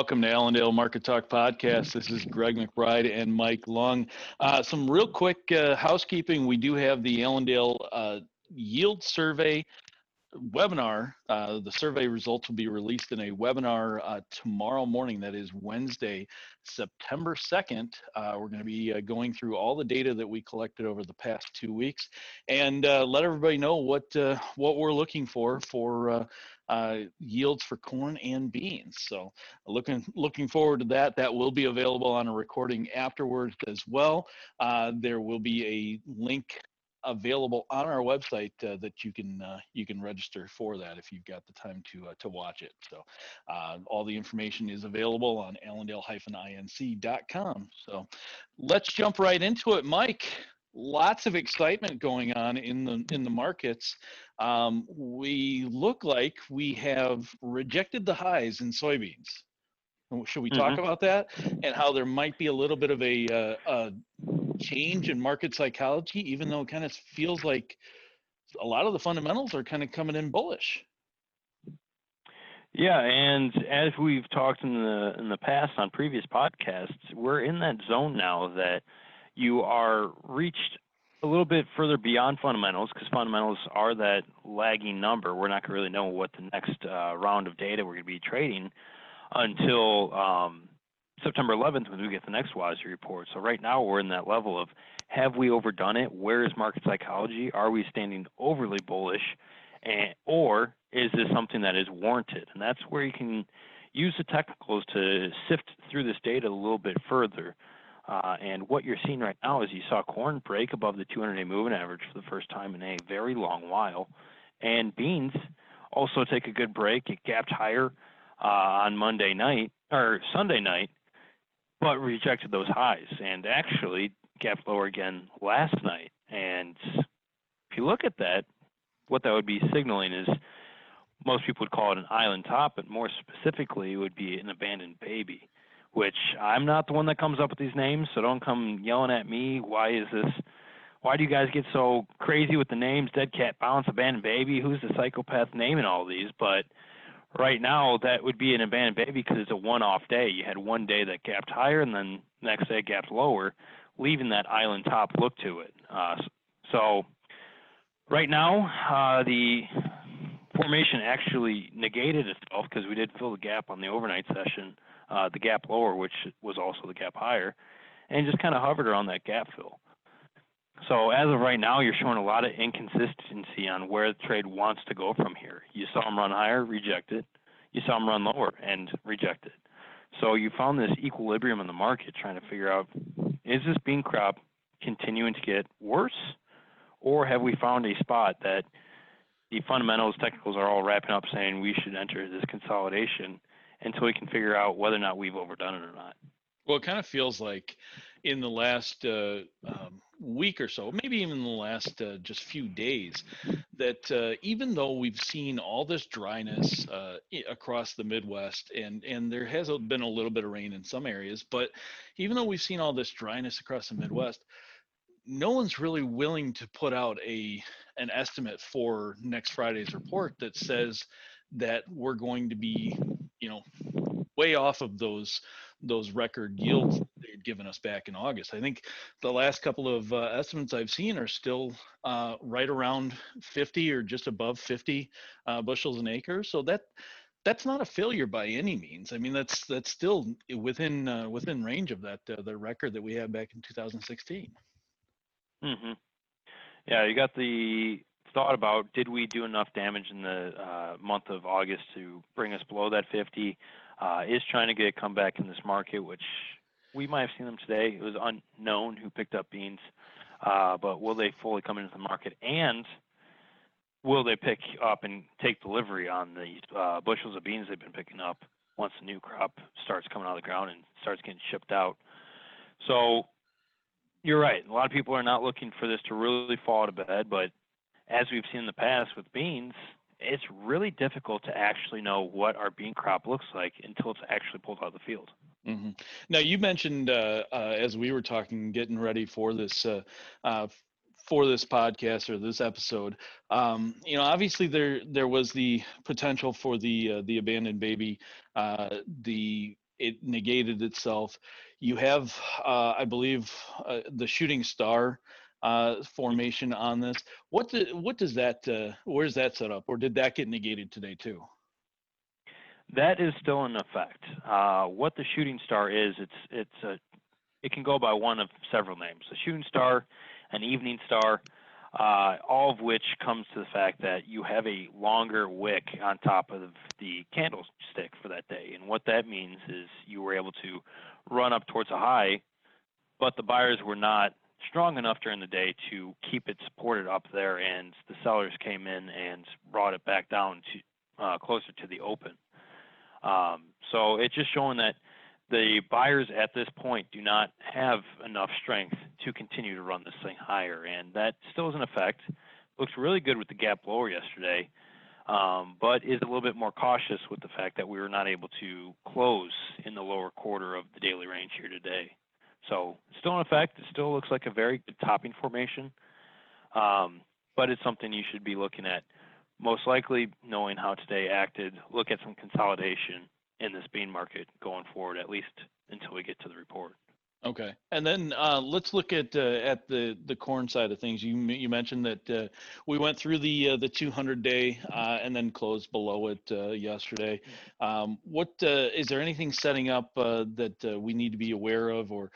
welcome to Allendale Market Talk Podcast. This is Greg McBride and Mike Lung. Uh, some real quick uh, housekeeping. We do have the Allendale uh, Yield Survey webinar. Uh, the survey results will be released in a webinar uh, tomorrow morning. That is Wednesday, September 2nd. Uh, we're going to be uh, going through all the data that we collected over the past two weeks and uh, let everybody know what uh, what we're looking for for yields for corn and beans. So looking looking forward to that. That will be available on a recording afterwards as well. there will be a link available on our website uh, that you can uh, you can register for that if you've got the time to uh, to watch it. So uh, all the information is available on allendale-inc.com. So let's jump right into it, Mike. Lots of excitement going on in the in the markets. Um, we look like we have rejected the highs in soybeans. Should we talk mm-hmm. about that and how there might be a little bit of a, uh, a change in market psychology, even though it kind of feels like a lot of the fundamentals are kind of coming in bullish. Yeah, and as we've talked in the in the past on previous podcasts, we're in that zone now that you are reached a little bit further beyond fundamentals because fundamentals are that lagging number. We're not going to really know what the next uh, round of data we're going to be trading until um, September 11th when we get the next WASDE report. So right now we're in that level of have we overdone it? Where is market psychology? Are we standing overly bullish? And, or is this something that is warranted? And that's where you can use the technicals to sift through this data a little bit further. Uh, and what you're seeing right now is you saw corn break above the 200-day moving average for the first time in a very long while, and beans also take a good break. It gapped higher uh, on Monday night or Sunday night, but rejected those highs and actually gapped lower again last night. And if you look at that, what that would be signaling is most people would call it an island top, but more specifically, it would be an abandoned baby. Which I'm not the one that comes up with these names, so don't come yelling at me. Why is this? Why do you guys get so crazy with the names? Dead cat bounce, abandoned baby. Who's the psychopath naming all these? But right now that would be an abandoned baby because it's a one-off day. You had one day that gapped higher, and then next day gapped lower, leaving that island top look to it. Uh, so right now, uh, the formation actually negated itself because we did fill the gap on the overnight session, uh, the gap lower, which was also the gap higher, and just kind of hovered around that gap fill. So as of right now, you're showing a lot of inconsistency on where the trade wants to go from here. You saw them run higher, reject it. You saw them run lower and reject it. So you found this equilibrium in the market trying to figure out is this bean crop continuing to get worse or have we found a spot that the fundamentals, technicals are all wrapping up saying we should enter this consolidation until we can figure out whether or not we've overdone it or not. Well, it kind of feels like in the last uh, um, week or so, maybe even the last uh, just few days, that uh, even though we've seen all this dryness uh, across the Midwest, and and there has been a little bit of rain in some areas, but even though we've seen all this dryness across the Midwest, no one's really willing to put out a an estimate for next Friday's report that says that we're going to be, you know, way off of those those record yields they had given us back in August. I think the last couple of uh, estimates I've seen are still uh, right around 50 or just above 50 uh, bushels an acre. So that that's not a failure by any means. I mean, that's that's still within uh, within range of that uh, the record that we had back in 2016. Mm-hmm. Yeah, you got the thought about did we do enough damage in the uh, month of August to bring us below that 50? Uh, is trying to get a comeback in this market, which we might have seen them today. It was unknown who picked up beans, uh, but will they fully come into the market and will they pick up and take delivery on the uh, bushels of beans they've been picking up once the new crop starts coming out of the ground and starts getting shipped out? So you're right. A lot of people are not looking for this to really fall to bed, but as we've seen in the past with beans, it's really difficult to actually know what our bean crop looks like until it's actually pulled out of the field. Mm-hmm. Now, you mentioned uh, uh, as we were talking, getting ready for this uh, uh for this podcast or this episode. Um, you know, obviously there there was the potential for the uh, the abandoned baby, uh, the it negated itself. You have, I believe, the shooting star uh, formation on this. What do, what does that? Uh, where's that set up, or did that get negated today too? That is still in effect. Uh, what the shooting star is, it's it's a it can go by one of several names: a shooting star, an evening star, uh, all of which comes to the fact that you have a longer wick on top of the candlestick for that day. And what that means is you were able to run up towards a high, but the buyers were not strong enough during the day to keep it supported up there, and the sellers came in and brought it back down to uh, closer to the open. Um, so it's just showing that the buyers at this point do not have enough strength to continue to run this thing higher, and that still is in effect. Looks really good with the gap lower yesterday, um, but is a little bit more cautious with the fact that we were not able to close in the lower quarter of the daily range here today. So still in effect. It still looks like a very good topping formation, um, but it's something you should be looking at. Most likely, knowing how today acted, look at some consolidation in this bean market going forward, at least until we get to the report. Okay, and then uh, let's look at uh, at the the corn side of things. You you mentioned that uh, we went through the uh, the 200 day uh, and then closed below it uh, yesterday. Um, what is there anything setting up that we need to be aware of or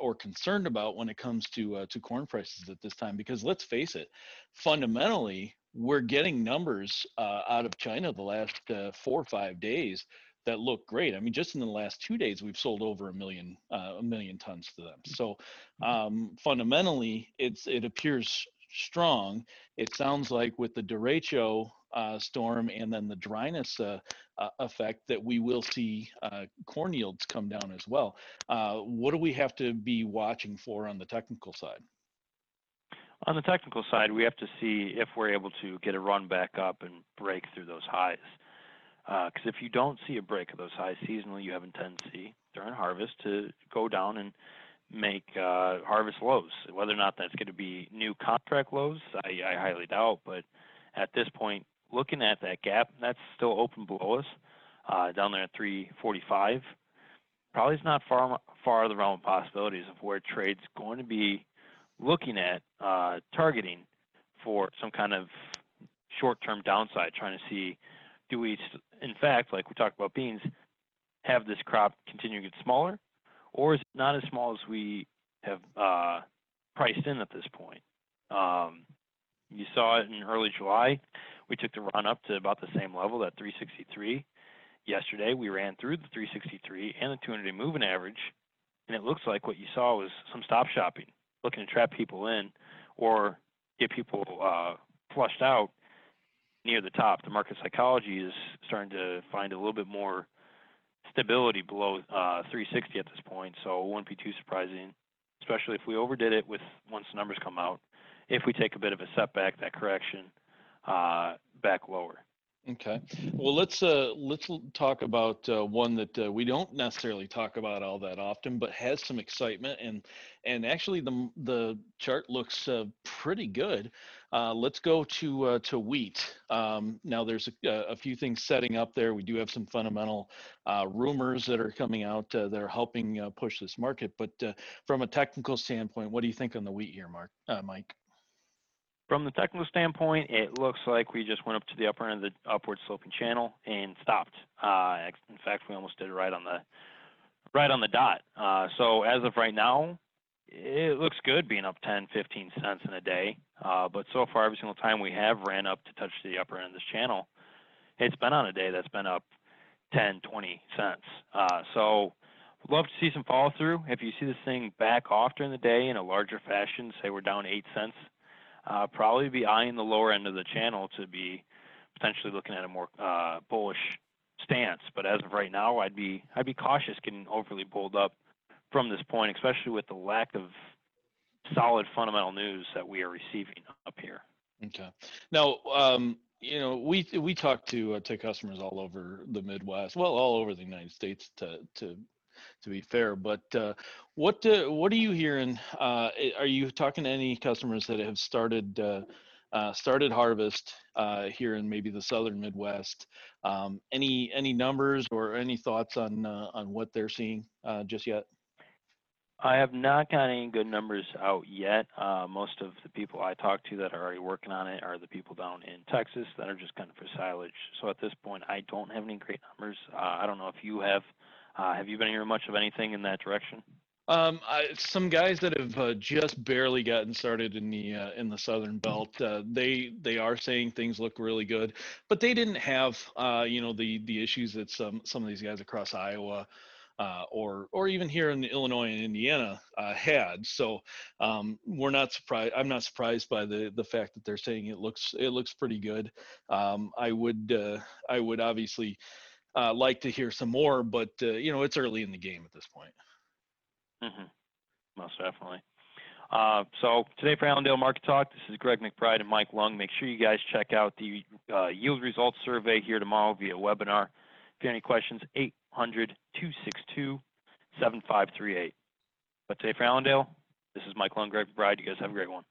or concerned about when it comes to to corn prices at this time? Because let's face it, fundamentally, we're getting numbers out of China the last four or five days that look great. I mean, just in the last two days, we've sold over a million uh, a million tons to them. So mm-hmm. um, fundamentally, it's it appears strong. It sounds like with the derecho uh, storm and then the dryness uh, uh, effect that we will see uh, corn yields come down as well. Uh, what do we have to be watching for on the technical side? On the technical side, we have to see if we're able to get a run back up and break through those highs. Because uh, if you don't see a break of those highs seasonally, you have a tendency during harvest to go down and make uh, harvest lows. Whether or not that's going to be new contract lows, I, I highly doubt. But at this point, looking at that gap, that's still open below us, uh, down there at 345. Probably is not far far the realm of possibilities of where trade's going to be looking at uh, targeting for some kind of short-term downside, trying to see do we, in fact, like we talked about beans, have this crop continue to get smaller, or is it not as small as we have uh, priced in at this point? Um, you saw it in early July. We took the run up to about the same level, at 363. Yesterday, we ran through the 363 and the 200-day moving average, and it looks like what you saw was some stop shopping, looking to trap people in or get people uh, flushed out near the top. The market psychology is starting to find a little bit more stability below uh, 360 at this point, so it wouldn't be too surprising, especially if we overdid it with once the numbers come out. If we take a bit of a setback, that correction uh, back lower. Okay. Well, let's uh, let's talk about uh, one that uh, we don't necessarily talk about all that often, but has some excitement and and actually the the chart looks uh, pretty good. Uh, let's go to uh, to wheat. Um, now, there's a, a, few things setting up there. We do have some fundamental rumors that are coming out that are helping push this market. But from a technical standpoint, what do you think on the wheat here, Mark, Mike? From the technical standpoint, it looks like we just went up to the upper end of the upward sloping channel and stopped. Uh, in fact, we almost did it right on the right on the dot. Uh, so as of right now, it looks good being up 10, 15 cents in a day. Uh, but so far, every single time we have ran up to touch the upper end of this channel, it's been on a day that's been up 10, 20 cents. Uh, so love to see some follow through. If you see this thing back off during the day in a larger fashion, say we're down eight cents uh, probably be eyeing the lower end of the channel to be potentially looking at a more uh, bullish stance. But as of right now, I'd be I'd be cautious getting overly pulled up from this point, especially with the lack of solid fundamental news that we are receiving up here. Okay. Now, um, you know, we we talk to uh, to customers all over the Midwest, well, all over the United States to to to be fair. But uh, what uh, what are you hearing? Uh, are you talking to any customers that have started uh, uh, started harvest uh, here in maybe the southern Midwest. Um, any any numbers or any thoughts on on what they're seeing just yet? I have not got any good numbers out yet. Uh, most of the people I talk to that are already working on it are the people down in Texas that are just kind of for silage. So at this point, I don't have any great numbers. Uh, I don't know if you have. Uh, have you been hearing much of anything in that direction? Um, I, some guys that have uh, just barely gotten started in the uh, in the Southern Belt, uh, they they are saying things look really good, but they didn't have uh, you know the the issues that some some of these guys across Iowa uh, or or even here in Illinois and Indiana uh, had. So um, we're not surprised. I'm not surprised by the the fact that they're saying it looks it looks pretty good. Um, I would I would obviously uh, like to hear some more, but uh, you know it's early in the game at this point. Mm-hmm. Most definitely. Uh, so today for Allendale Market Talk, this is Greg McBride and Mike Lung. Make sure you guys check out the uh, yield results survey here tomorrow via webinar. If you have any questions, 800 262 7538. But today for Allendale, this is Mike Lung, Greg McBride. You guys have a great one.